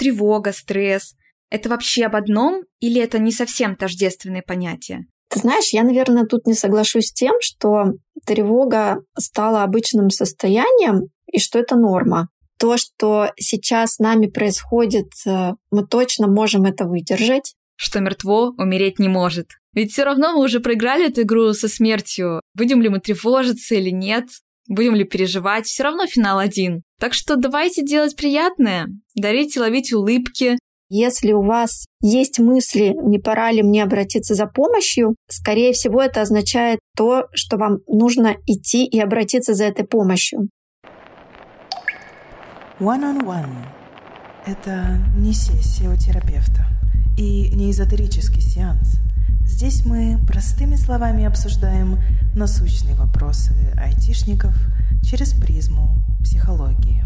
тревога, стресс — это вообще об одном или это не совсем тождественные понятия? Ты знаешь, я, наверное, тут не соглашусь с тем, что тревога стала обычным состоянием и что это норма. То, что сейчас с нами происходит, э, мы точно можем это выдержать. Что мертво умереть не может. Ведь все равно мы уже проиграли эту игру со смертью. Будем ли мы тревожиться или нет, будем ли переживать, все равно финал один. Так что давайте делать приятное, дарите, ловить улыбки. Если у вас есть мысли, не пора ли мне обратиться за помощью, скорее всего, это означает то, что вам нужно идти и обратиться за этой помощью. One-on-one -on -one. – это не сессия у терапевта и не эзотерический сеанс – Здесь мы простыми словами обсуждаем насущные вопросы айтишников через призму психологии.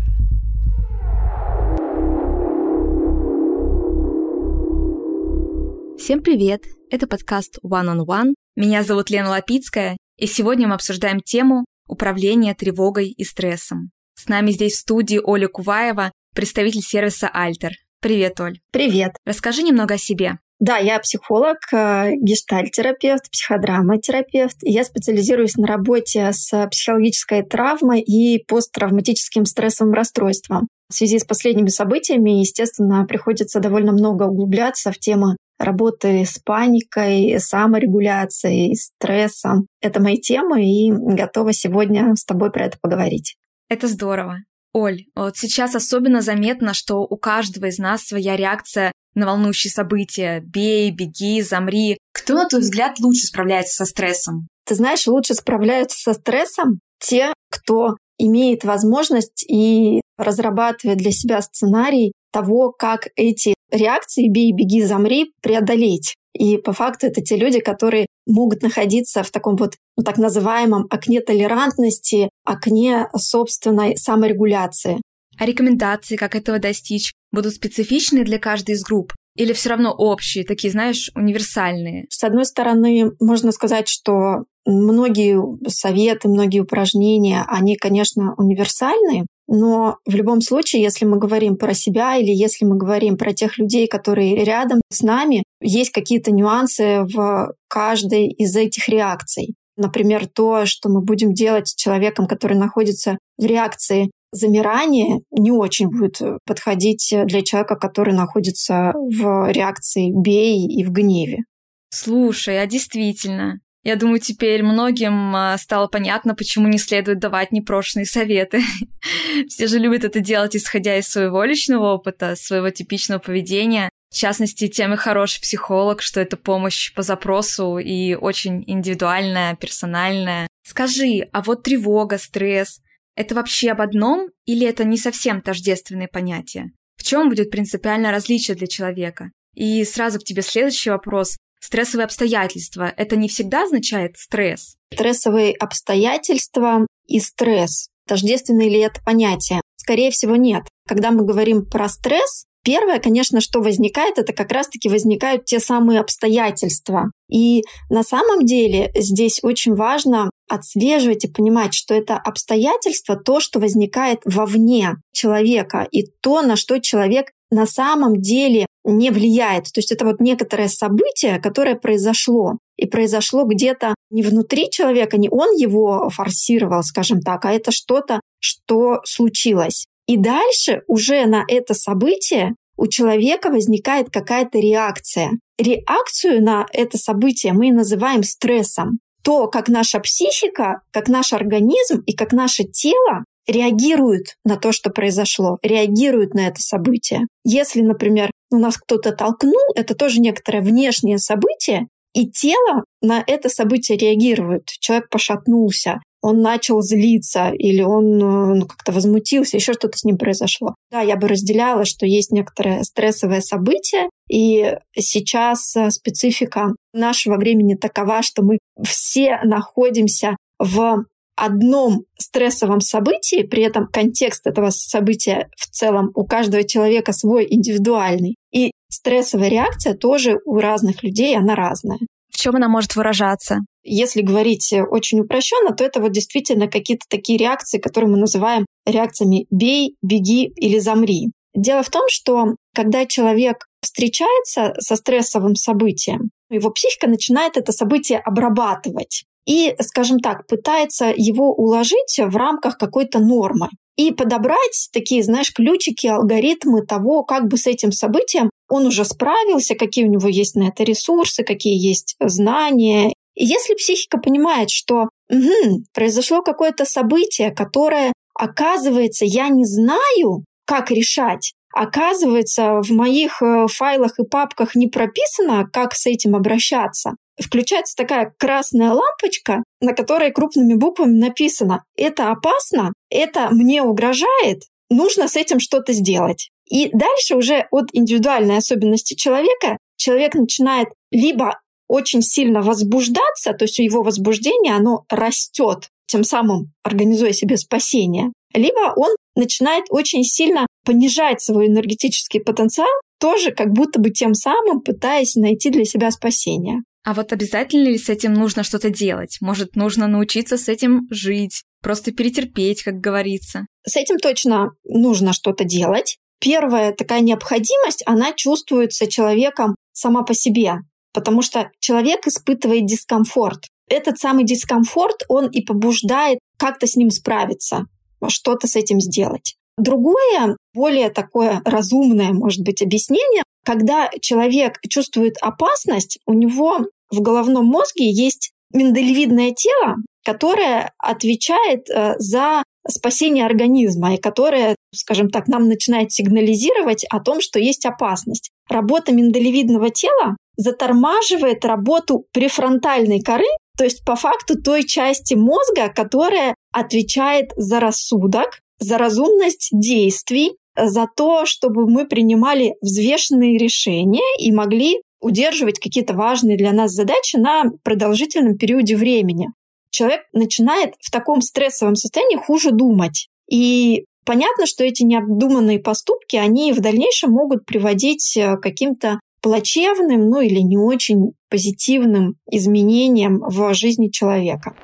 Всем привет! Это подкаст One on One. Меня зовут Лена Лапицкая, и сегодня мы обсуждаем тему управления тревогой и стрессом. С нами здесь в студии Оля Куваева, представитель сервиса Альтер. Привет, Оль. Привет. Расскажи немного о себе. Да, я психолог, э, гештальтерапевт, психодраматерапевт. Я специализируюсь на работе с психологической травмой и посттравматическим стрессовым расстройством. В связи с последними событиями, естественно, приходится довольно много углубляться в тему работы с паникой, саморегуляцией, стрессом. Это мои темы, и готова сегодня с тобой про это поговорить. Это здорово. Оль, вот сейчас особенно заметно, что у каждого из нас своя реакция на волнующие события. Бей, беги, замри. Кто, на твой взгляд, лучше справляется со стрессом? Ты знаешь, лучше справляются со стрессом те, кто имеет возможность и разрабатывает для себя сценарий того, как эти реакции «бей, беги, замри» преодолеть. И по факту это те люди, которые могут находиться в таком вот ну, так называемом окне толерантности, окне собственной саморегуляции. А рекомендации, как этого достичь, будут специфичны для каждой из групп? Или все равно общие, такие, знаешь, универсальные? С одной стороны, можно сказать, что многие советы, многие упражнения, они, конечно, универсальные, но в любом случае, если мы говорим про себя или если мы говорим про тех людей, которые рядом с нами, есть какие-то нюансы в каждой из этих реакций. Например, то, что мы будем делать с человеком, который находится в реакции замирание не очень будет подходить для человека, который находится в реакции «бей» и в гневе. Слушай, а действительно, я думаю, теперь многим а, стало понятно, почему не следует давать непрошенные советы. Все же любят это делать, исходя из своего личного опыта, своего типичного поведения. В частности, тем и хороший психолог, что это помощь по запросу и очень индивидуальная, персональная. Скажи, а вот тревога, стресс, это вообще об одном или это не совсем тождественные понятия? В чем будет принципиальное различие для человека? И сразу к тебе следующий вопрос. Стрессовые обстоятельства – это не всегда означает стресс? Стрессовые обстоятельства и стресс – тождественные ли это понятия? Скорее всего, нет. Когда мы говорим про стресс, Первое, конечно, что возникает, это как раз-таки возникают те самые обстоятельства. И на самом деле здесь очень важно отслеживать и понимать, что это обстоятельство то, что возникает вовне человека, и то, на что человек на самом деле не влияет. То есть это вот некоторое событие, которое произошло. И произошло где-то не внутри человека, не он его форсировал, скажем так, а это что-то, что случилось. И дальше уже на это событие у человека возникает какая-то реакция. Реакцию на это событие мы называем стрессом. То, как наша психика, как наш организм и как наше тело реагируют на то, что произошло, реагируют на это событие. Если, например, у нас кто-то толкнул, это тоже некоторое внешнее событие, и тело на это событие реагирует. Человек пошатнулся, он начал злиться или он э, ну, как-то возмутился, еще что-то с ним произошло. Да, я бы разделяла, что есть некоторое стрессовое событие, и сейчас э, специфика нашего времени такова, что мы все находимся в одном стрессовом событии, при этом контекст этого события в целом у каждого человека свой индивидуальный. И стрессовая реакция тоже у разных людей, она разная. В чем она может выражаться? Если говорить очень упрощенно, то это вот действительно какие-то такие реакции, которые мы называем реакциями «бей», «беги» или «замри». Дело в том, что когда человек встречается со стрессовым событием, его психика начинает это событие обрабатывать и, скажем так, пытается его уложить в рамках какой-то нормы и подобрать такие, знаешь, ключики, алгоритмы того, как бы с этим событием он уже справился, какие у него есть на это ресурсы, какие есть знания. И если психика понимает, что угу, произошло какое-то событие, которое, оказывается, я не знаю, как решать, оказывается, в моих э, файлах и папках не прописано, как с этим обращаться, включается такая красная лампочка, на которой крупными буквами написано «Это опасно, это мне угрожает, нужно с этим что-то сделать». И дальше уже от индивидуальной особенности человека человек начинает либо очень сильно возбуждаться, то есть его возбуждение, оно растет, тем самым организуя себе спасение, либо он начинает очень сильно понижать свой энергетический потенциал, тоже как будто бы тем самым пытаясь найти для себя спасение. А вот обязательно ли с этим нужно что-то делать? Может, нужно научиться с этим жить, просто перетерпеть, как говорится? С этим точно нужно что-то делать. Первая такая необходимость, она чувствуется человеком сама по себе, потому что человек испытывает дискомфорт. Этот самый дискомфорт, он и побуждает как-то с ним справиться, что-то с этим сделать. Другое, более такое разумное, может быть, объяснение, когда человек чувствует опасность, у него в головном мозге есть миндалевидное тело, которое отвечает э, за спасение организма и которое, скажем так, нам начинает сигнализировать о том, что есть опасность. Работа миндалевидного тела затормаживает работу префронтальной коры, то есть по факту той части мозга, которая отвечает за рассудок, за разумность действий, за то, чтобы мы принимали взвешенные решения и могли удерживать какие-то важные для нас задачи на продолжительном периоде времени. Человек начинает в таком стрессовом состоянии хуже думать. И понятно, что эти необдуманные поступки, они в дальнейшем могут приводить э, к каким-то плачевным, ну или не очень позитивным изменениям в жизни человека.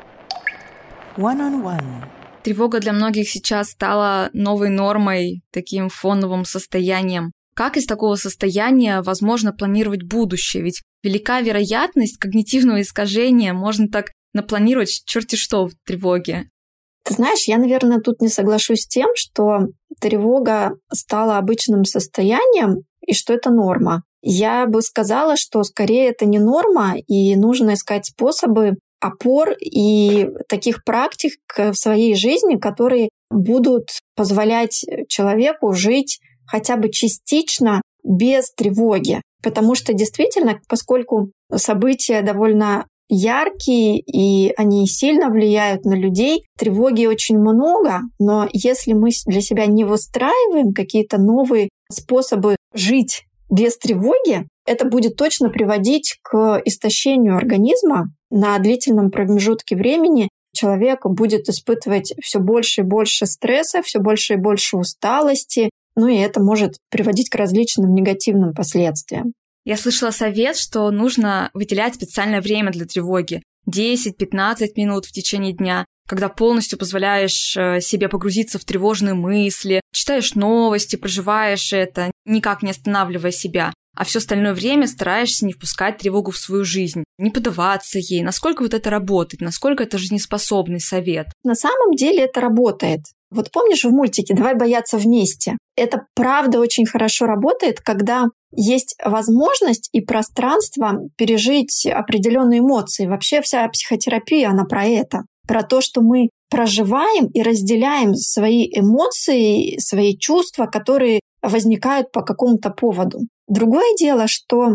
One on one. Тревога для многих сейчас стала новой нормой, таким фоновым состоянием. Как из такого состояния возможно планировать будущее? Ведь велика вероятность когнитивного искажения, можно так напланировать черти что в тревоге. Ты знаешь, я, наверное, тут не соглашусь с тем, что тревога стала обычным состоянием и что это норма. Я бы сказала, что скорее это не норма, и нужно искать способы опор и таких практик в своей жизни, которые будут позволять человеку жить хотя бы частично без тревоги. Потому что действительно, поскольку события довольно яркие и они сильно влияют на людей, тревоги очень много, но если мы для себя не выстраиваем какие-то новые способы жить без тревоги, это будет точно приводить к истощению организма на длительном промежутке времени. Человек будет испытывать все больше и больше стресса, все больше и больше усталости, ну и это может приводить к различным негативным последствиям. Я слышала совет, что нужно выделять специальное время для тревоги. 10-15 минут в течение дня, когда полностью позволяешь э, себе погрузиться в тревожные мысли, читаешь новости, проживаешь это, никак не останавливая себя а все остальное время стараешься не впускать тревогу в свою жизнь, не поддаваться ей. Насколько вот это работает, насколько это жизнеспособный совет? На самом деле это работает. Вот помнишь в мультике «Давай бояться вместе»? Это правда очень хорошо работает, когда есть возможность и пространство пережить определенные эмоции. Вообще вся психотерапия, она про это. Про то, что мы проживаем и разделяем свои эмоции, свои чувства, которые возникают по какому-то поводу. Другое дело, что,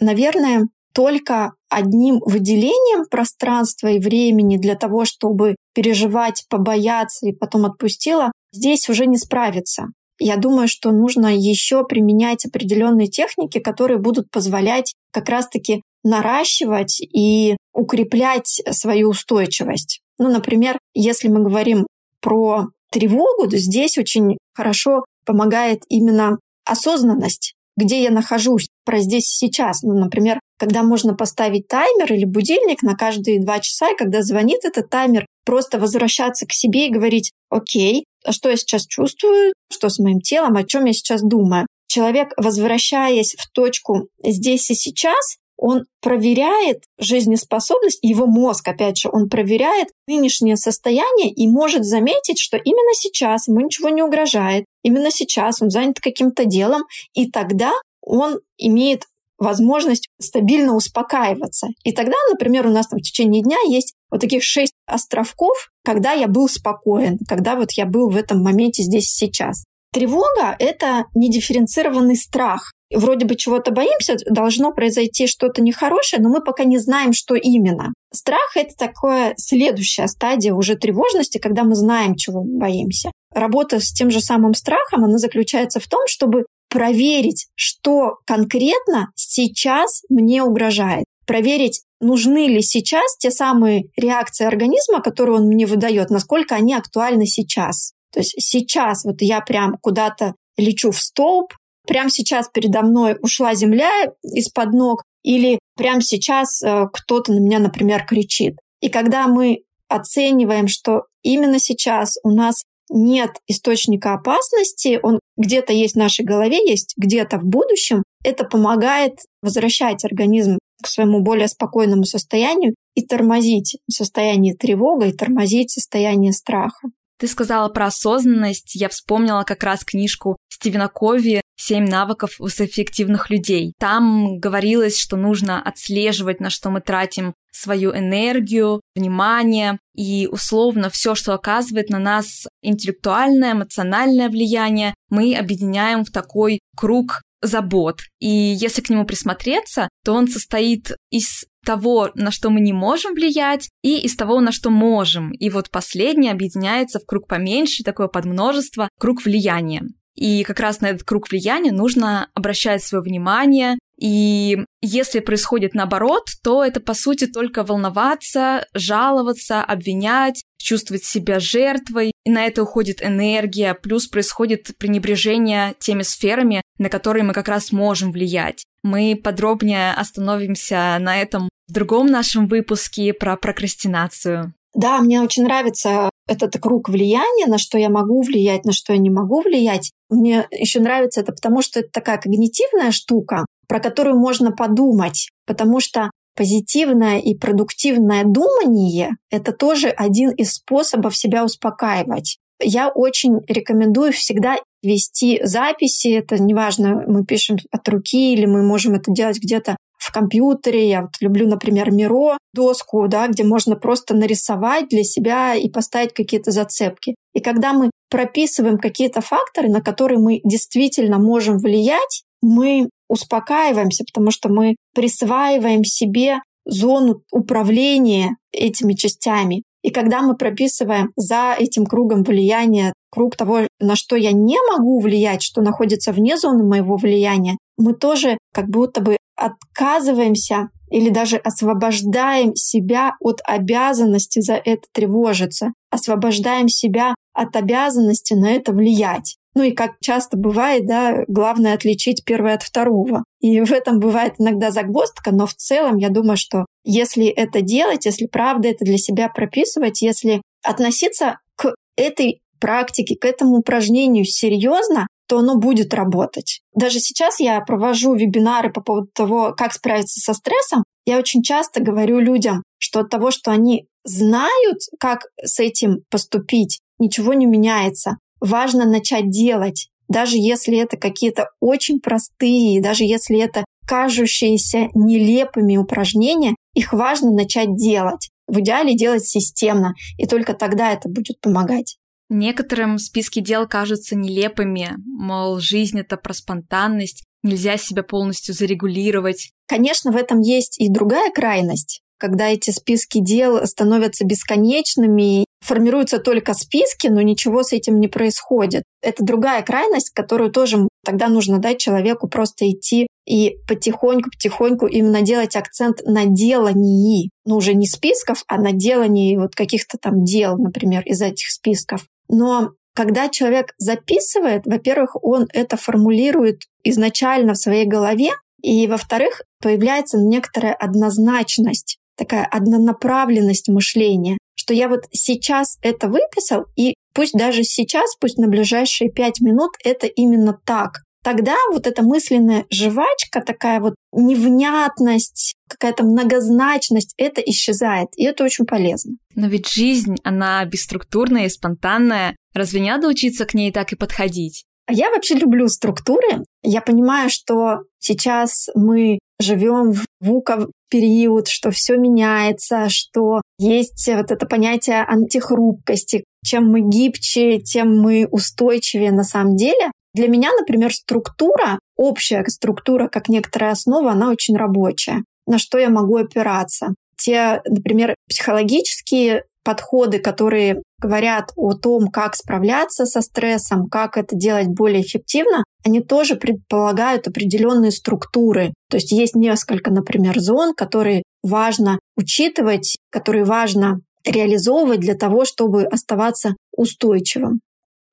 наверное, только одним выделением пространства и времени для того, чтобы переживать, побояться и потом отпустила, здесь уже не справиться. Я думаю, что нужно еще применять определенные техники, которые будут позволять как раз-таки наращивать и укреплять свою устойчивость. Ну, например, если мы говорим про тревогу, то здесь очень хорошо помогает именно осознанность где я нахожусь, про здесь сейчас. Ну, например, когда можно поставить таймер или будильник на каждые два часа, и когда звонит этот таймер, просто возвращаться к себе и говорить, окей, а что я сейчас чувствую, что с моим телом, о чем я сейчас думаю. человек, возвращаясь в точку здесь и сейчас, он проверяет жизнеспособность, его мозг, опять же, он проверяет нынешнее состояние и может заметить, что именно сейчас ему ничего не угрожает, именно сейчас он занят каким-то делом, и тогда он имеет возможность стабильно успокаиваться. И тогда, например, у нас там в течение дня есть вот таких шесть островков, когда я был спокоен, когда вот я был в этом моменте здесь сейчас. Тревога — это недифференцированный страх. Вроде бы чего-то боимся, должно произойти что-то нехорошее, но мы пока не знаем, что именно. Страх — это такое следующая стадия уже тревожности, когда мы знаем, чего мы боимся. Работа с тем же самым страхом, она заключается в том, чтобы проверить, что конкретно сейчас мне угрожает. Проверить, нужны ли сейчас те самые реакции организма, которые он мне выдает, насколько они актуальны сейчас. То есть сейчас вот я прям куда-то лечу в столб, прямо сейчас передо мной ушла земля из-под ног, или прямо сейчас э, кто-то на меня, например, кричит. И когда мы оцениваем, что именно сейчас у нас нет источника опасности, он где-то есть в нашей голове, есть где-то в будущем, это помогает возвращать организм к своему более спокойному состоянию и тормозить состояние тревоги, и тормозить состояние страха. Ты сказала про осознанность. Я вспомнила как раз книжку Стивена Кови «Семь навыков высокоэффективных людей». Там говорилось, что нужно отслеживать, на что мы тратим свою энергию, внимание и условно все, что оказывает на нас интеллектуальное, эмоциональное влияние, мы объединяем в такой круг забот. И если к нему присмотреться, то он состоит из того, на что мы не можем влиять, и из того, на что можем. И вот последнее объединяется в круг поменьше, такое подмножество, круг влияния. И как раз на этот круг влияния нужно обращать свое внимание. И если происходит наоборот, то это по сути только волноваться, жаловаться, обвинять, чувствовать себя жертвой. И на это уходит энергия, плюс происходит пренебрежение теми сферами, на которые мы как раз можем влиять. Мы подробнее остановимся на этом в другом нашем выпуске про прокрастинацию. Да, мне очень нравится этот круг влияния, на что я могу влиять, на что я не могу влиять. Мне еще нравится это, потому что это такая когнитивная штука, про которую можно подумать, потому что позитивное и продуктивное думание — это тоже один из способов себя успокаивать. Я очень рекомендую всегда вести записи. Это неважно, мы пишем от руки или мы можем это делать где-то в компьютере. Я вот люблю, например, Миро, доску, да, где можно просто нарисовать для себя и поставить какие-то зацепки. И когда мы прописываем какие-то факторы, на которые мы действительно можем влиять, мы успокаиваемся, потому что мы присваиваем себе зону управления этими частями. И когда мы прописываем за этим кругом влияния круг того, на что я не могу влиять, что находится вне зоны моего влияния, мы тоже как будто бы отказываемся или даже освобождаем себя от обязанности за это тревожиться, освобождаем себя от обязанности на это влиять. Ну и как часто бывает, да, главное отличить первое от второго. И в этом бывает иногда загвоздка, но в целом я думаю, что если это делать, если правда это для себя прописывать, если относиться к этой практике, к этому упражнению серьезно, то оно будет работать. Даже сейчас я провожу вебинары по поводу того, как справиться со стрессом. Я очень часто говорю людям, что от того, что они знают, как с этим поступить, ничего не меняется важно начать делать, даже если это какие-то очень простые, даже если это кажущиеся нелепыми упражнения, их важно начать делать. В идеале делать системно, и только тогда это будет помогать. Некоторым списки дел кажутся нелепыми, мол, жизнь — это про спонтанность, нельзя себя полностью зарегулировать. Конечно, в этом есть и другая крайность когда эти списки дел становятся бесконечными, формируются только списки, но ничего с этим не происходит. Это другая крайность, которую тоже тогда нужно дать человеку просто идти и потихоньку-потихоньку именно делать акцент на делании. Ну, уже не списков, а на делании вот каких-то там дел, например, из этих списков. Но когда человек записывает, во-первых, он это формулирует изначально в своей голове, и, во-вторых, появляется некоторая однозначность такая однонаправленность мышления, что я вот сейчас это выписал, и пусть даже сейчас, пусть на ближайшие пять минут это именно так. тогда вот эта мысленная жвачка, такая вот невнятность, какая-то многозначность, это исчезает. И это очень полезно. Но ведь жизнь, она бесструктурная и спонтанная. Разве не надо учиться к ней так и подходить? А я вообще люблю структуры. Я понимаю, что сейчас мы живем в вука период, что все меняется, что есть вот это понятие антихрупкости. Чем мы гибче, тем мы устойчивее на самом деле. Для меня, например, структура, общая структура, как некоторая основа, она очень рабочая. На что я могу опираться? Те, например, психологические подходы, которые говорят о том, как справляться со стрессом, как это делать более эффективно, они тоже предполагают определенные структуры. То есть есть несколько, например, зон, которые важно учитывать, которые важно реализовывать для того, чтобы оставаться устойчивым.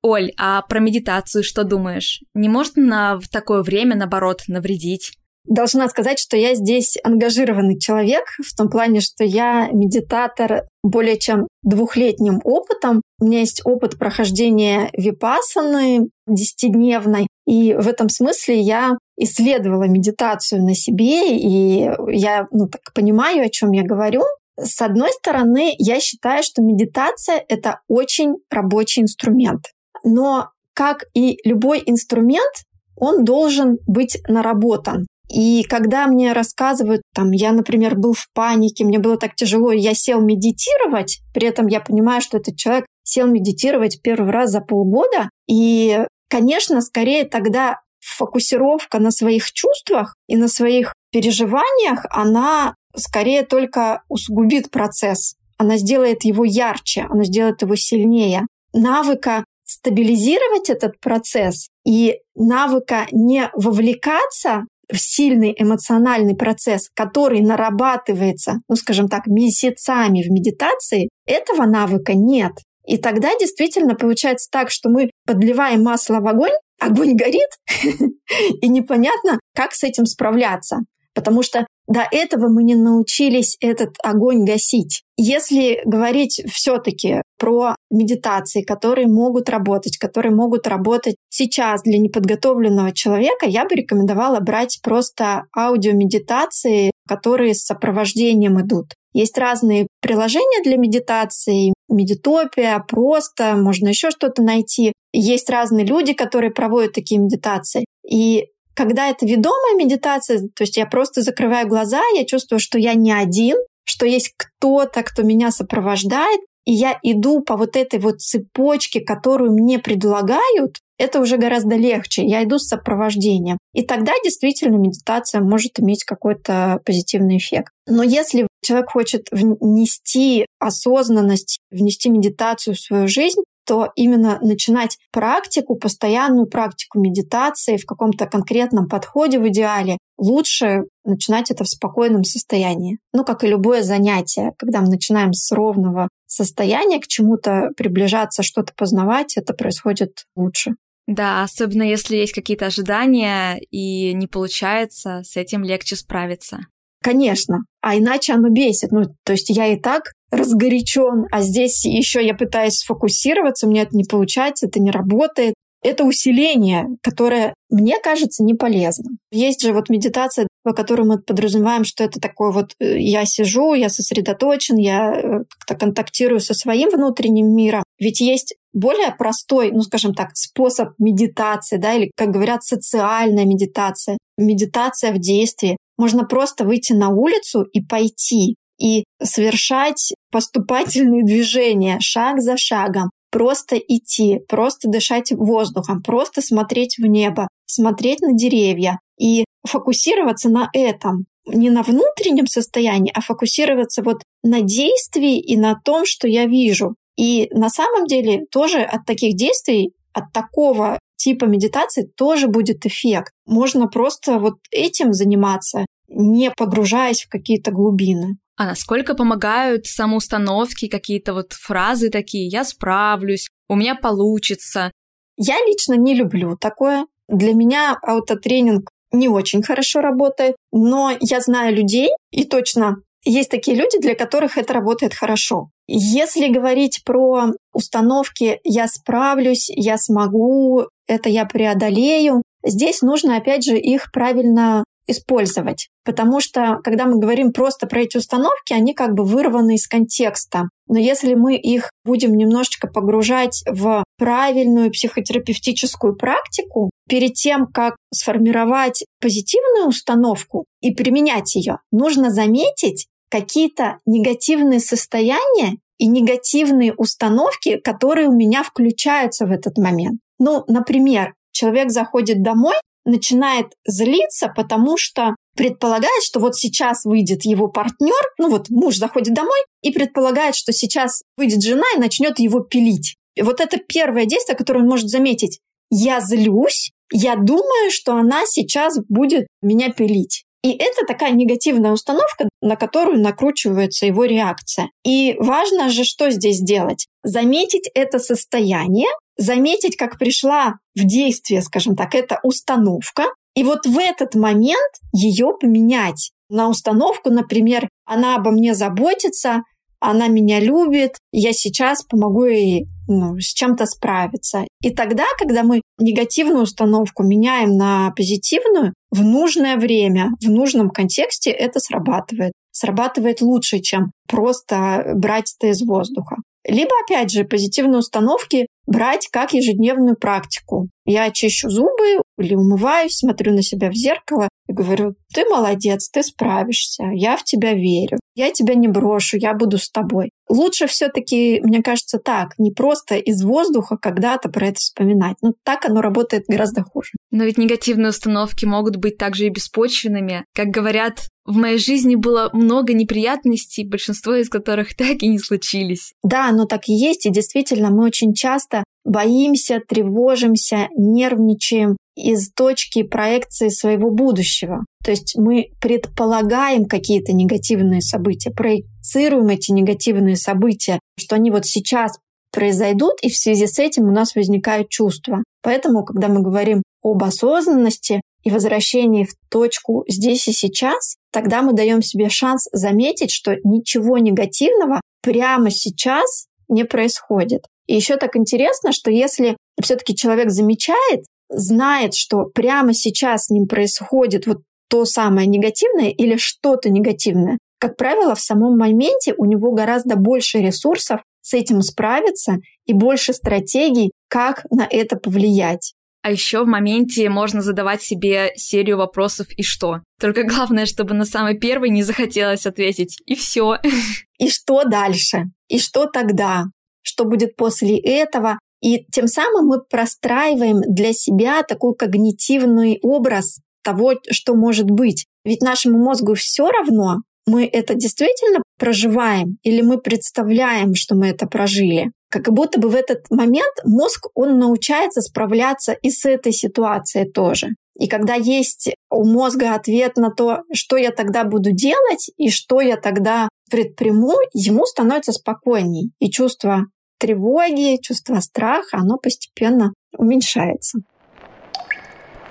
Оль, а про медитацию что думаешь? Не может она в такое время, наоборот, навредить? Должна сказать, что я здесь ангажированный человек в том плане, что я медитатор более чем двухлетним опытом. У меня есть опыт прохождения випасаны десятидневной. И в этом смысле я исследовала медитацию на себе, и я ну, так понимаю, о чем я говорю. С одной стороны, я считаю, что медитация — это очень рабочий инструмент. Но, как и любой инструмент, он должен быть наработан. И когда мне рассказывают, там, я, например, был в панике, мне было так тяжело, я сел медитировать, при этом я понимаю, что этот человек сел медитировать первый раз за полгода, и, конечно, скорее тогда фокусировка на своих чувствах и на своих переживаниях, она скорее только усугубит процесс. Она сделает его ярче, она сделает его сильнее. Навыка стабилизировать этот процесс и навыка не вовлекаться сильный эмоциональный процесс, который нарабатывается, ну, скажем так, месяцами в медитации, этого навыка нет. И тогда действительно получается так, что мы подливаем масло в огонь, огонь горит, и непонятно, как с этим справляться. Потому что до этого мы не научились этот огонь гасить. Если говорить все-таки про медитации, которые могут работать, которые могут работать сейчас для неподготовленного человека, я бы рекомендовала брать просто аудиомедитации, которые с сопровождением идут. Есть разные приложения для медитации, медитопия, просто, можно еще что-то найти. Есть разные люди, которые проводят такие медитации. И когда это ведомая медитация, то есть я просто закрываю глаза, я чувствую, что я не один, что есть кто-то, кто меня сопровождает, и я иду по вот этой вот цепочке, которую мне предлагают, это уже гораздо легче. Я иду с сопровождением. И тогда действительно медитация может иметь какой-то позитивный эффект. Но если человек хочет внести осознанность, внести медитацию в свою жизнь, то именно начинать практику, постоянную практику медитации в каком-то конкретном подходе в идеале, лучше начинать это в спокойном состоянии. Ну, как и любое занятие, когда мы начинаем с ровного состояния к чему-то приближаться, что-то познавать, это происходит лучше. Да, особенно если есть какие-то ожидания и не получается, с этим легче справиться. Конечно, а иначе оно бесит. Ну, то есть я и так разгорячен, а здесь еще я пытаюсь сфокусироваться, у меня это не получается, это не работает. Это усиление, которое, мне кажется, не полезно. Есть же вот медитация, по которой мы подразумеваем, что это такое вот э, я сижу, я сосредоточен, я э, как-то контактирую со своим внутренним миром. Ведь есть более простой, ну, скажем так, способ медитации, да, или, как говорят, социальная медитация, медитация в действии. Можно просто выйти на улицу и пойти и совершать поступательные движения шаг за шагом, просто идти, просто дышать воздухом, просто смотреть в небо, смотреть на деревья и фокусироваться на этом. Не на внутреннем состоянии, а фокусироваться вот на действии и на том, что я вижу. И на самом деле тоже от таких действий, от такого типа медитации тоже будет эффект. Можно просто вот этим заниматься, не погружаясь в какие-то глубины. А насколько помогают самоустановки, какие-то вот фразы такие «я справлюсь», «у меня получится»? Я лично не люблю такое. Для меня аутотренинг не очень хорошо работает, но я знаю людей, и точно есть такие люди, для которых это работает хорошо. Если говорить про установки «я справлюсь», «я смогу», «это я преодолею», здесь нужно, опять же, их правильно использовать. Потому что, когда мы говорим просто про эти установки, они как бы вырваны из контекста. Но если мы их будем немножечко погружать в правильную психотерапевтическую практику, перед тем, как сформировать позитивную установку и применять ее, нужно заметить какие-то негативные состояния и негативные установки, которые у меня включаются в этот момент. Ну, например, человек заходит домой, начинает злиться, потому что предполагает, что вот сейчас выйдет его партнер, ну вот муж заходит домой и предполагает, что сейчас выйдет жена и начнет его пилить. И вот это первое действие, которое он может заметить. Я злюсь, я думаю, что она сейчас будет меня пилить. И это такая негативная установка, на которую накручивается его реакция. И важно же, что здесь делать? Заметить это состояние, заметить, как пришла в действие, скажем так, эта установка, и вот в этот момент ее поменять на установку, например, она обо мне заботится, она меня любит, я сейчас помогу ей ну, с чем-то справиться. И тогда, когда мы негативную установку меняем на позитивную, в нужное время, в нужном контексте это срабатывает. Срабатывает лучше, чем просто брать это из воздуха. Либо, опять же, позитивные установки брать как ежедневную практику. Я чищу зубы или умываюсь, смотрю на себя в зеркало и говорю, ты молодец, ты справишься, я в тебя верю, я тебя не брошу, я буду с тобой. Лучше все-таки, мне кажется, так, не просто из воздуха когда-то про это вспоминать. Но так оно работает гораздо хуже. Но ведь негативные установки могут быть также и беспочвенными. Как говорят, в моей жизни было много неприятностей, большинство из которых так и не случились. Да, но так и есть. И действительно, мы очень часто боимся, тревожимся, нервничаем из точки проекции своего будущего. То есть мы предполагаем какие-то негативные события, проецируем эти негативные события, что они вот сейчас произойдут, и в связи с этим у нас возникают чувства. Поэтому, когда мы говорим об осознанности и возвращении в точку здесь и сейчас, тогда мы даем себе шанс заметить, что ничего негативного прямо сейчас не происходит. И еще так интересно, что если все-таки человек замечает, знает, что прямо сейчас с ним происходит вот то самое негативное или что-то негативное, как правило, в самом моменте у него гораздо больше ресурсов с этим справиться и больше стратегий, как на это повлиять. А еще в моменте можно задавать себе серию вопросов «и что?». Только главное, чтобы на самый первый не захотелось ответить «и все». И что дальше? И что тогда? Что будет после этого. И тем самым мы простраиваем для себя такой когнитивный образ того, что может быть. Ведь нашему мозгу все равно, мы это действительно проживаем или мы представляем, что мы это прожили. Как будто бы в этот момент мозг, он научается справляться и с этой ситуацией тоже. И когда есть у мозга ответ на то, что я тогда буду делать и что я тогда предприму, ему становится спокойней. И чувство тревоги, чувство страха, оно постепенно уменьшается.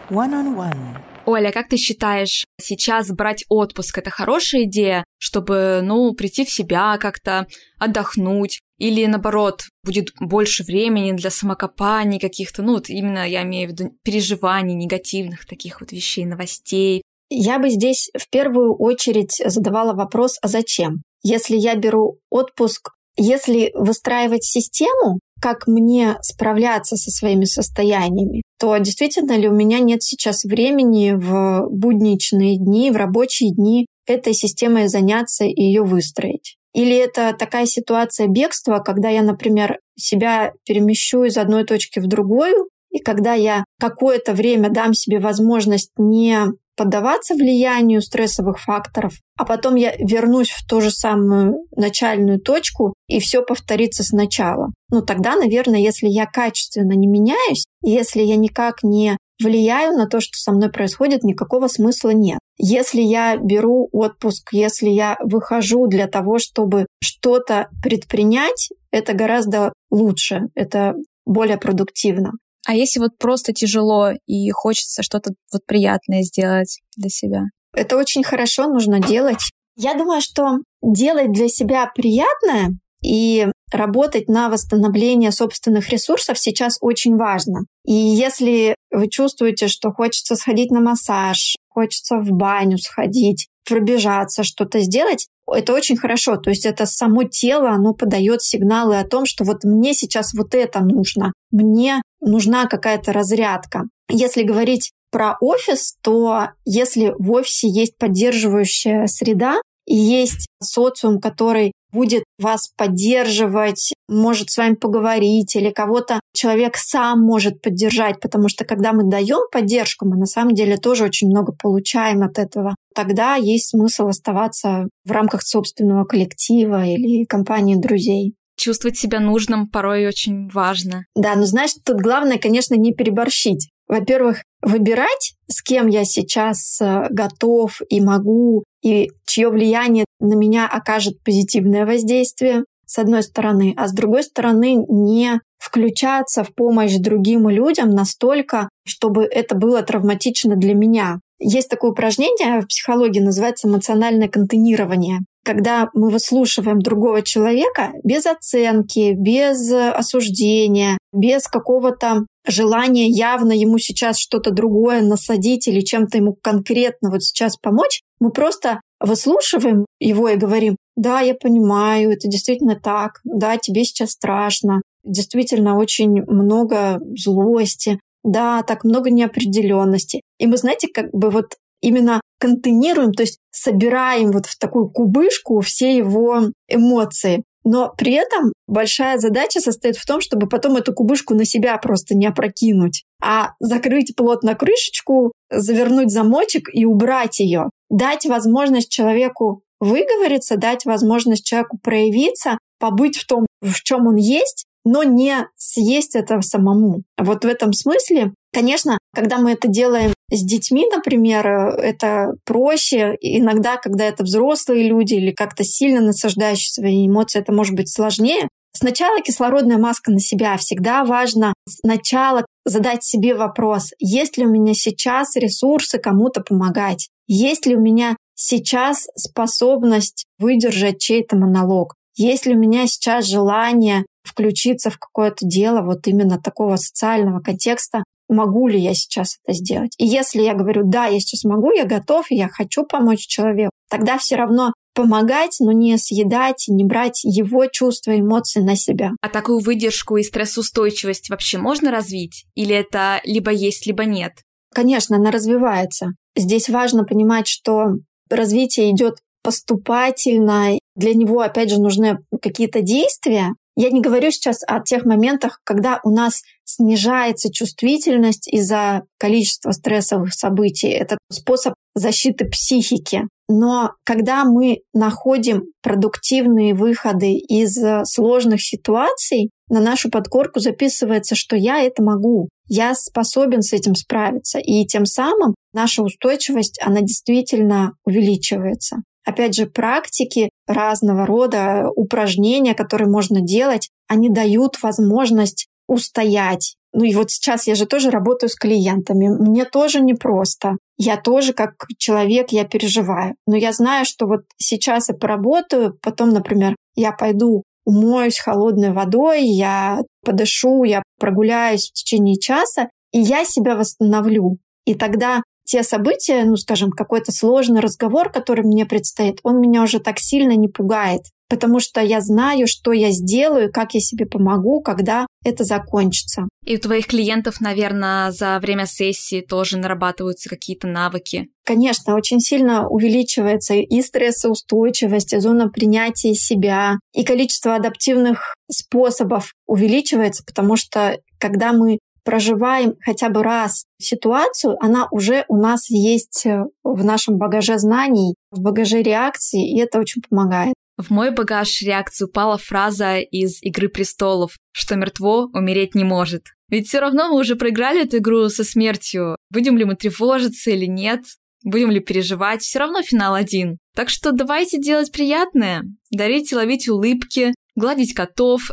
One on one. Оля, как ты считаешь, сейчас брать отпуск это хорошая идея, чтобы, ну, прийти в себя как-то, отдохнуть? Или наоборот, будет больше времени для самокопаний каких-то, ну, вот именно я имею в виду переживаний негативных таких вот вещей, новостей? Я бы здесь в первую очередь задавала вопрос, а зачем? Если я беру отпуск если выстраивать систему, как мне справляться со своими состояниями, то действительно ли у меня нет сейчас времени в будничные дни, в рабочие дни этой системой заняться и ее выстроить? Или это такая ситуация бегства, когда я, например, себя перемещу из одной точки в другую, и когда я какое-то время дам себе возможность не поддаваться влиянию стрессовых факторов, а потом я вернусь в ту же самую начальную точку, и все повторится сначала. Ну тогда, наверное, если я качественно не меняюсь, если я никак не влияю на то, что со мной происходит, никакого смысла нет. Если я беру отпуск, если я выхожу для того, чтобы что-то предпринять, это гораздо лучше, это более продуктивно. А если вот просто тяжело и хочется что-то вот приятное сделать для себя? Это очень хорошо нужно делать. Я думаю, что делать для себя приятное И работать на восстановление собственных ресурсов сейчас очень важно. И если вы чувствуете, что хочется сходить на массаж, хочется в баню сходить, пробежаться, что-то сделать, это очень хорошо. То есть это само тело, оно подает сигналы о том, что вот мне сейчас вот это нужно, мне нужна какая-то разрядка. Если говорить про офис, то если в офисе есть поддерживающая среда, и есть социум, который будет вас поддерживать, может с вами поговорить, или кого-то человек сам может поддержать, потому что когда мы даем поддержку, мы на самом деле тоже очень много получаем от этого. Тогда есть смысл оставаться в рамках собственного коллектива или компании друзей чувствовать себя нужным порой очень важно. Да, но знаешь, тут главное, конечно, не переборщить. Во-первых, выбирать, с кем я сейчас э, готов и могу и чье влияние на меня окажет позитивное воздействие, с одной стороны, а с другой стороны не включаться в помощь другим людям настолько, чтобы это было травматично для меня. Есть такое упражнение в психологии, называется эмоциональное контейнирование. Когда мы выслушиваем другого человека без оценки, без осуждения, без какого-то желания явно ему сейчас что-то другое насадить или чем-то ему конкретно вот сейчас помочь, мы просто выслушиваем его и говорим, да, я понимаю, это действительно так, да, тебе сейчас страшно, действительно очень много злости, да, так много неопределенности. И мы, знаете, как бы вот именно контейнируем, то есть собираем вот в такую кубышку все его эмоции. Но при этом большая задача состоит в том, чтобы потом эту кубышку на себя просто не опрокинуть, а закрыть плотно крышечку, завернуть замочек и убрать ее. Дать возможность человеку выговориться, дать возможность человеку проявиться, побыть в том, в чем он есть, но не съесть это самому. Вот в этом смысле, конечно, когда мы это делаем с детьми, например, это проще. Иногда, когда это взрослые люди или как-то сильно насаждающие свои эмоции, это может быть сложнее. Сначала кислородная маска на себя. Всегда важно сначала задать себе вопрос, есть ли у меня сейчас ресурсы кому-то помогать? Есть ли у меня сейчас способность выдержать чей-то монолог? Есть ли у меня сейчас желание включиться в какое-то дело вот именно такого социального контекста, могу ли я сейчас это сделать. И если я говорю, да, я сейчас могу, я готов, я хочу помочь человеку, тогда все равно помогать, но не съедать, не брать его чувства, эмоции на себя. А такую выдержку и стрессоустойчивость вообще можно развить? Или это либо есть, либо нет? Конечно, она развивается. Здесь важно понимать, что развитие идет поступательно. Для него, опять же, нужны какие-то действия, я не говорю сейчас о тех моментах, когда у нас снижается чувствительность из-за количества стрессовых событий. Это способ защиты психики. Но когда мы находим продуктивные выходы из сложных ситуаций, на нашу подкорку записывается, что я это могу, я способен с этим справиться. И тем самым наша устойчивость, она действительно увеличивается. Опять же, практики разного рода, упражнения, которые можно делать, они дают возможность устоять. Ну и вот сейчас я же тоже работаю с клиентами. Мне тоже непросто. Я тоже как человек, я переживаю. Но я знаю, что вот сейчас я поработаю, потом, например, я пойду умоюсь холодной водой, я подышу, я прогуляюсь в течение часа, и я себя восстановлю. И тогда те события, ну, скажем, какой-то сложный разговор, который мне предстоит, он меня уже так сильно не пугает, потому что я знаю, что я сделаю, как я себе помогу, когда это закончится. И у твоих клиентов, наверное, за время сессии тоже нарабатываются какие-то навыки. Конечно, очень сильно увеличивается и стрессоустойчивость, и зона принятия себя, и количество адаптивных способов увеличивается, потому что когда мы проживаем хотя бы раз ситуацию, она уже у нас есть э, в нашем багаже знаний, в багаже реакции, и это очень помогает. В мой багаж реакции упала фраза из «Игры престолов», что мертво умереть не может. Ведь все равно мы уже проиграли эту игру со смертью. Будем ли мы тревожиться или нет, будем ли переживать, все равно финал один. Так что давайте делать приятное, дарить и ловить улыбки, гладить котов,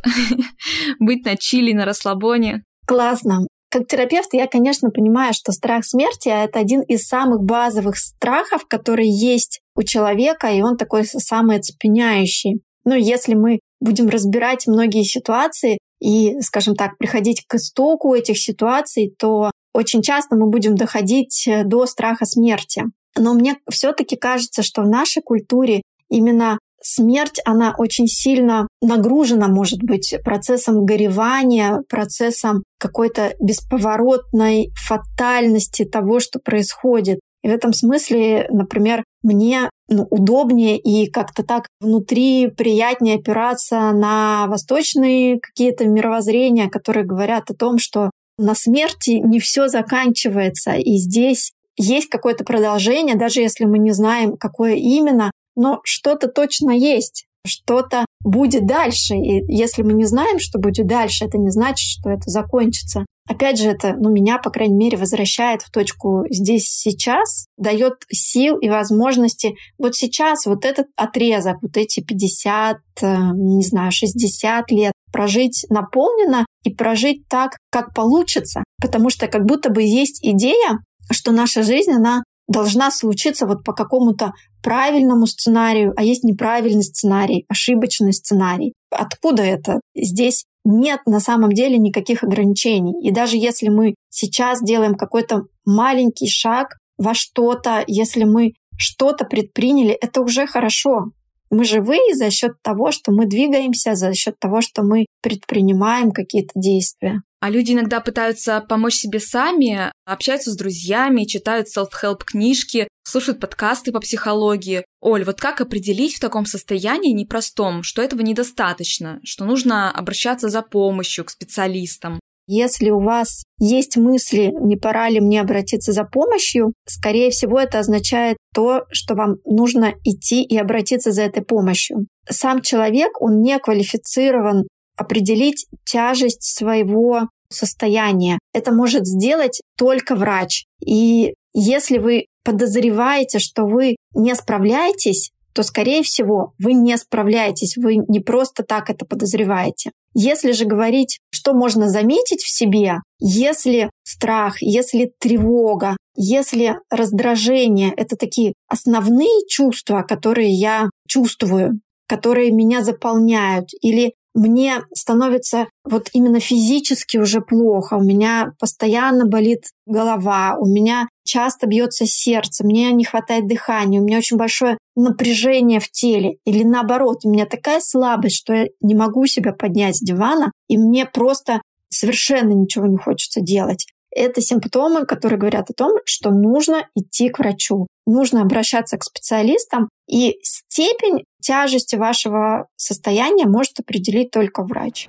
быть на чили, на расслабоне. Классно. Как терапевт я, конечно, понимаю, что страх смерти — это один из самых базовых страхов, которые есть у человека, и он такой самый оцепеняющий. Ну, если мы будем разбирать многие ситуации и, скажем так, приходить к истоку этих ситуаций, то очень часто мы будем доходить э, до страха смерти. Но мне все-таки кажется, что в нашей культуре именно смерть, она очень сильно нагружена, может быть, процессом горевания, процессом какой-то бесповоротной фатальности того, что происходит. И в этом смысле, например, мне ну, удобнее и как-то так внутри приятнее опираться на восточные какие-то мировоззрения, которые говорят о том, что на смерти не все заканчивается, и здесь есть какое-то продолжение, даже если мы не знаем, какое именно, но что-то точно есть, что-то будет дальше. И если мы не знаем, что будет дальше, это не значит, что это закончится. Опять же, это, ну, меня, по крайней мере, возвращает в точку здесь сейчас, дает сил и возможности вот сейчас вот этот отрезок, вот эти 50, э, не знаю, 60 лет прожить наполненно и прожить так, как получится. Потому что как будто бы есть идея, что наша жизнь, она должна случиться вот по какому-то правильному сценарию, а есть неправильный сценарий, ошибочный сценарий. Откуда это? Здесь нет на самом деле никаких ограничений. И даже если мы сейчас делаем какой-то маленький шаг во что-то, если мы что-то предприняли, это уже хорошо. Мы живые за счет того, что мы двигаемся, за счет того, что мы предпринимаем какие-то действия. А люди иногда пытаются помочь себе сами, общаются с друзьями, читают self-help книжки, слушают подкасты по психологии. Оль, вот как определить в таком состоянии непростом, что этого недостаточно, что нужно обращаться за помощью к специалистам? Если у вас есть мысли, не пора ли мне обратиться за помощью, скорее всего, это означает то, что вам нужно идти и обратиться за этой помощью. Сам человек, он не квалифицирован определить тяжесть своего состояния. Это может сделать только врач. И если вы подозреваете, что вы не справляетесь, то, скорее всего, вы не справляетесь, вы не просто так это подозреваете. Если же говорить, что можно заметить в себе, если страх, если тревога, если раздражение — это такие основные чувства, которые я чувствую, которые меня заполняют, или мне становится вот именно физически уже плохо, у меня постоянно болит голова, у меня часто бьется сердце, мне не хватает дыхания, у меня очень большое напряжение в теле. Или наоборот, у меня такая слабость, что я не могу себя поднять с дивана, и мне просто совершенно ничего не хочется делать. Это симптомы, которые говорят о том, что нужно идти к врачу, нужно обращаться к специалистам, и степень тяжести вашего состояния может определить только врач.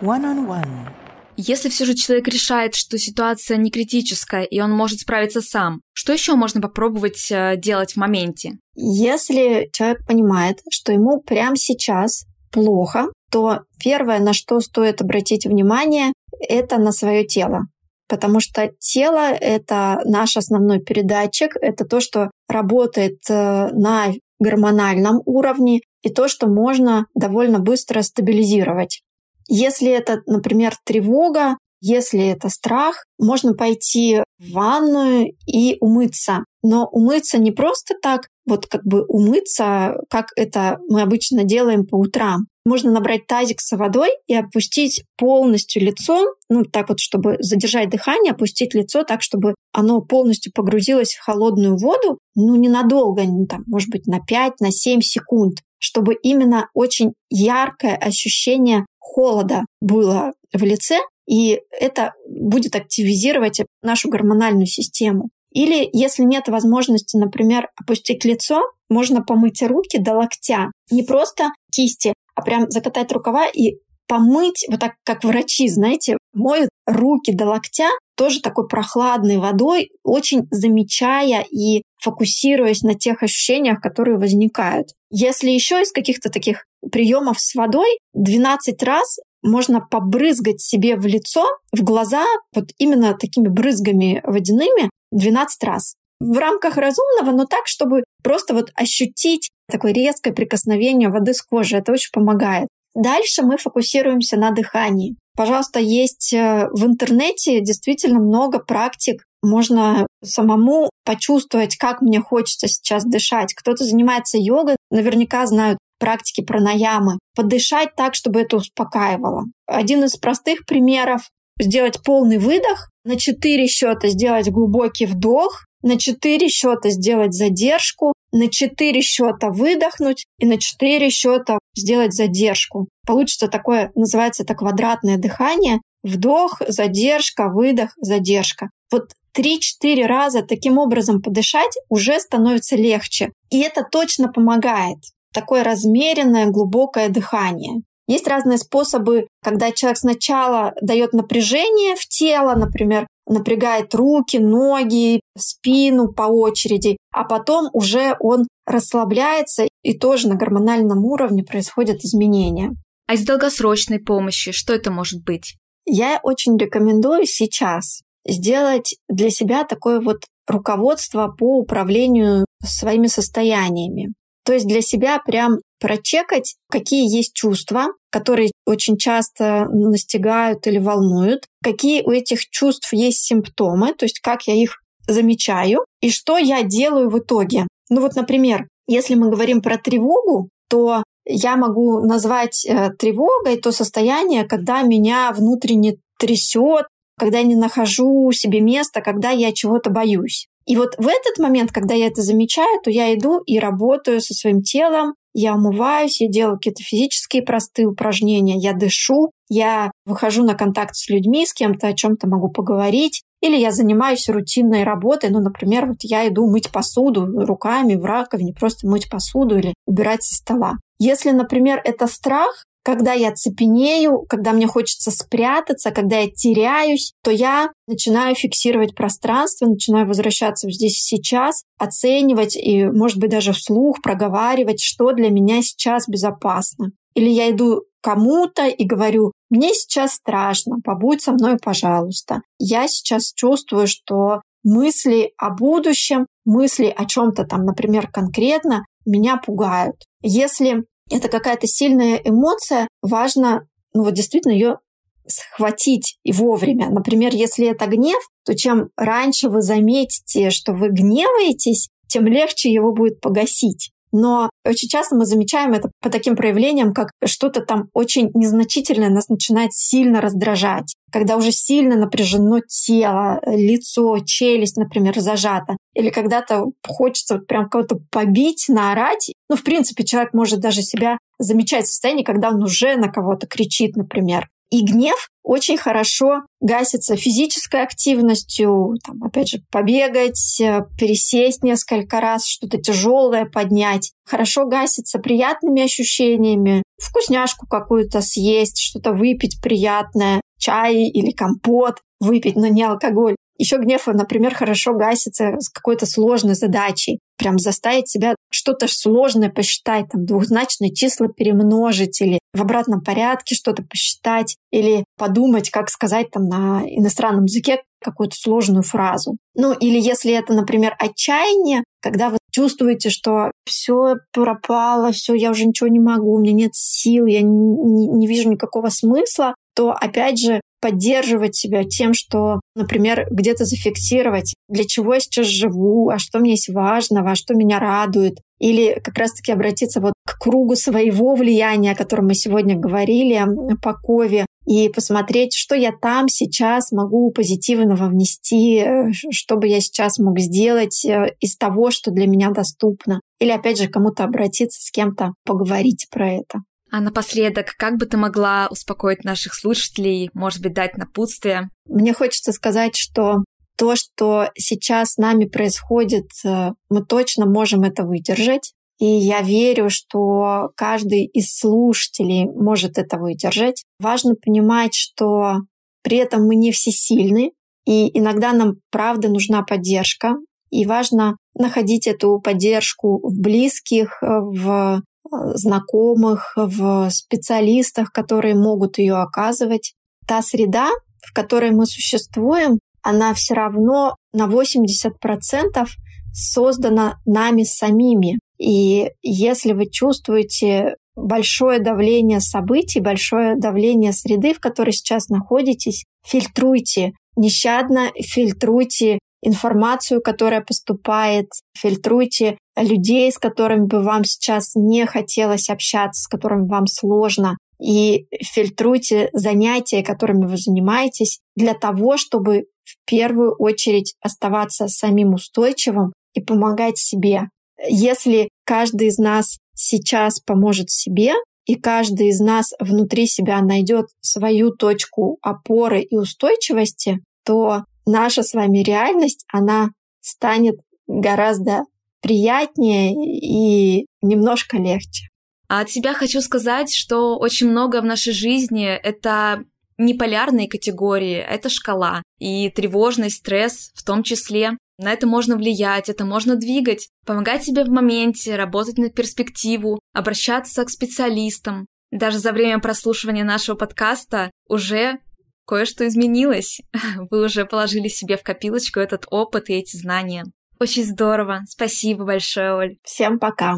One-on-one. Если все же человек решает, что ситуация не критическая и он может справиться сам, что еще можно попробовать э, делать в моменте? Если человек понимает, что ему прямо сейчас плохо, то первое, на что стоит обратить внимание, это на свое тело. Потому что тело — это наш основной передатчик, это то, что работает э, на гормональном уровне и то, что можно довольно быстро стабилизировать. Если это, например, тревога, если это страх, можно пойти в ванную и умыться. Но умыться не просто так, вот как бы умыться, как это мы обычно делаем по утрам. Можно набрать тазик с водой и опустить полностью лицо, ну так вот, чтобы задержать дыхание, опустить лицо так, чтобы оно полностью погрузилось в холодную воду, ну ненадолго, ну, там, может быть, на 5, на 7 секунд, чтобы именно очень яркое ощущение холода было в лице, и это будет активизировать нашу гормональную систему. Или если нет возможности, например, опустить лицо, можно помыть руки до локтя. Не просто кисти, а прям закатать рукава и помыть, вот так как врачи, знаете, моют руки до локтя, тоже такой прохладной водой, очень замечая и фокусируясь на тех ощущениях, которые возникают. Если еще из каких-то таких приемов с водой 12 раз можно побрызгать себе в лицо, в глаза, вот именно такими брызгами водяными 12 раз. В рамках разумного, но так, чтобы просто вот ощутить такое резкое прикосновение воды с кожи. Это очень помогает. Дальше мы фокусируемся на дыхании. Пожалуйста, есть э, в интернете действительно много практик. Можно самому почувствовать, как мне хочется сейчас дышать. Кто-то занимается йогой, наверняка знают практики пранаямы, подышать так, чтобы это успокаивало. Один из простых примеров – сделать полный выдох, на 4 счета сделать глубокий вдох, на 4 счета сделать задержку, на 4 счета выдохнуть и на 4 счета сделать задержку. Получится такое, называется это квадратное дыхание. Вдох, задержка, выдох, задержка. Вот 3-4 раза таким образом подышать уже становится легче. И это точно помогает. Такое размеренное, глубокое дыхание. Есть разные способы, когда человек сначала дает напряжение в тело, например, напрягает руки, ноги, спину по очереди, а потом уже он расслабляется, и тоже на гормональном уровне происходят изменения. А из долгосрочной помощи что это может быть? Я очень рекомендую сейчас сделать для себя такое вот руководство по управлению своими состояниями. То есть для себя прям прочекать, какие есть чувства, которые очень часто настигают или волнуют, какие у этих чувств есть симптомы, то есть как я их замечаю и что я делаю в итоге. Ну вот, например, если мы говорим про тревогу, то я могу назвать э, тревогой то состояние, когда меня внутренне трясет, когда я не нахожу себе места, когда я чего-то боюсь. И вот в этот момент, когда я это замечаю, то я иду и работаю со своим телом, я умываюсь, я делаю какие-то физические простые упражнения, я дышу, я выхожу на контакт с людьми, с кем-то о чем-то могу поговорить, или я занимаюсь рутинной работой, ну, например, вот я иду мыть посуду руками в раковине, просто мыть посуду или убирать со стола. Если, например, это страх, когда я цепенею, когда мне хочется спрятаться, когда я теряюсь, то я начинаю фиксировать пространство, начинаю возвращаться здесь и сейчас, оценивать и, может быть, даже вслух проговаривать, что для меня сейчас безопасно. Или я иду кому-то и говорю, мне сейчас страшно, побудь со мной, пожалуйста. Я сейчас чувствую, что мысли о будущем, мысли о чем-то там, например, конкретно, меня пугают. Если это какая-то сильная эмоция, важно, ну вот действительно ее схватить и вовремя. Например, если это гнев, то чем раньше вы заметите, что вы гневаетесь, тем легче его будет погасить. Но очень часто мы замечаем это по таким проявлениям, как что-то там очень незначительное нас начинает сильно раздражать. Когда уже сильно напряжено тело, лицо, челюсть, например, зажата. Или когда-то хочется вот прям кого-то побить, наорать. Ну, в принципе, человек может даже себя замечать в состоянии, когда он уже на кого-то кричит, например. И гнев очень хорошо гасится физической активностью, там, опять же, побегать, э, пересесть несколько раз, что-то тяжелое поднять. Хорошо гасится приятными ощущениями, вкусняшку какую-то съесть, что-то выпить приятное, чай или компот выпить, но не алкоголь. Еще гнев, например, хорошо гасится с какой-то сложной задачей. Прям заставить себя что-то сложное посчитать, там, двухзначные числа перемножить или в обратном порядке что-то посчитать или подумать, как сказать там на иностранном языке какую-то сложную фразу. Ну, или если это, например, отчаяние, когда вы чувствуете, что все пропало, все, я уже ничего не могу, у меня нет сил, я не, не вижу никакого смысла, то опять же поддерживать себя тем, что, например, где-то зафиксировать, для чего я сейчас живу, а что мне есть важного, а что меня радует. Или как раз-таки обратиться вот к кругу своего влияния, о котором мы сегодня говорили, по Кове, и посмотреть, что я там сейчас могу позитивного внести, э, что бы я сейчас мог сделать э, из того, что для меня доступно. Или опять же кому-то обратиться, с кем-то поговорить про это. А напоследок, как бы ты могла успокоить наших слушателей, может быть, дать напутствие? Мне хочется сказать, что то, что сейчас с нами происходит, э, мы точно можем это выдержать. И я верю, что каждый из слушателей может это выдержать. Важно понимать, что при этом мы не всесильны, и иногда нам правда нужна поддержка. И важно находить эту поддержку в близких, в знакомых, в специалистах, которые могут ее оказывать. Та среда, в которой мы существуем, она все равно на 80% создана нами самими. И если вы чувствуете большое давление событий, большое давление среды, в которой сейчас находитесь, фильтруйте, нещадно фильтруйте информацию, которая поступает, фильтруйте людей, с которыми бы вам сейчас не хотелось общаться, с которыми вам сложно, и фильтруйте занятия, которыми вы занимаетесь, для того, чтобы в первую очередь оставаться самим устойчивым и помогать себе. Если каждый из нас сейчас поможет себе, и каждый из нас внутри себя найдет свою точку опоры и устойчивости, то наша с вами реальность, она станет гораздо приятнее и немножко легче. А от себя хочу сказать, что очень много в нашей жизни — это не полярные категории, это шкала. И тревожность, стресс в том числе. На это можно влиять, это можно двигать, помогать себе в моменте, работать на перспективу, обращаться к специалистам. Даже за время прослушивания нашего подкаста уже кое-что изменилось. Вы уже положили себе в копилочку этот опыт и эти знания. Очень здорово. Спасибо большое, Оль. Всем пока.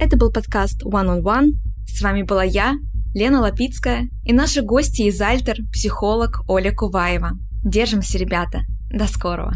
Это был подкаст One on One. С вами была я, Лена Лапицкая, и наши гости из Альтер, психолог Оля Куваева. Держимся, ребята. До скорого.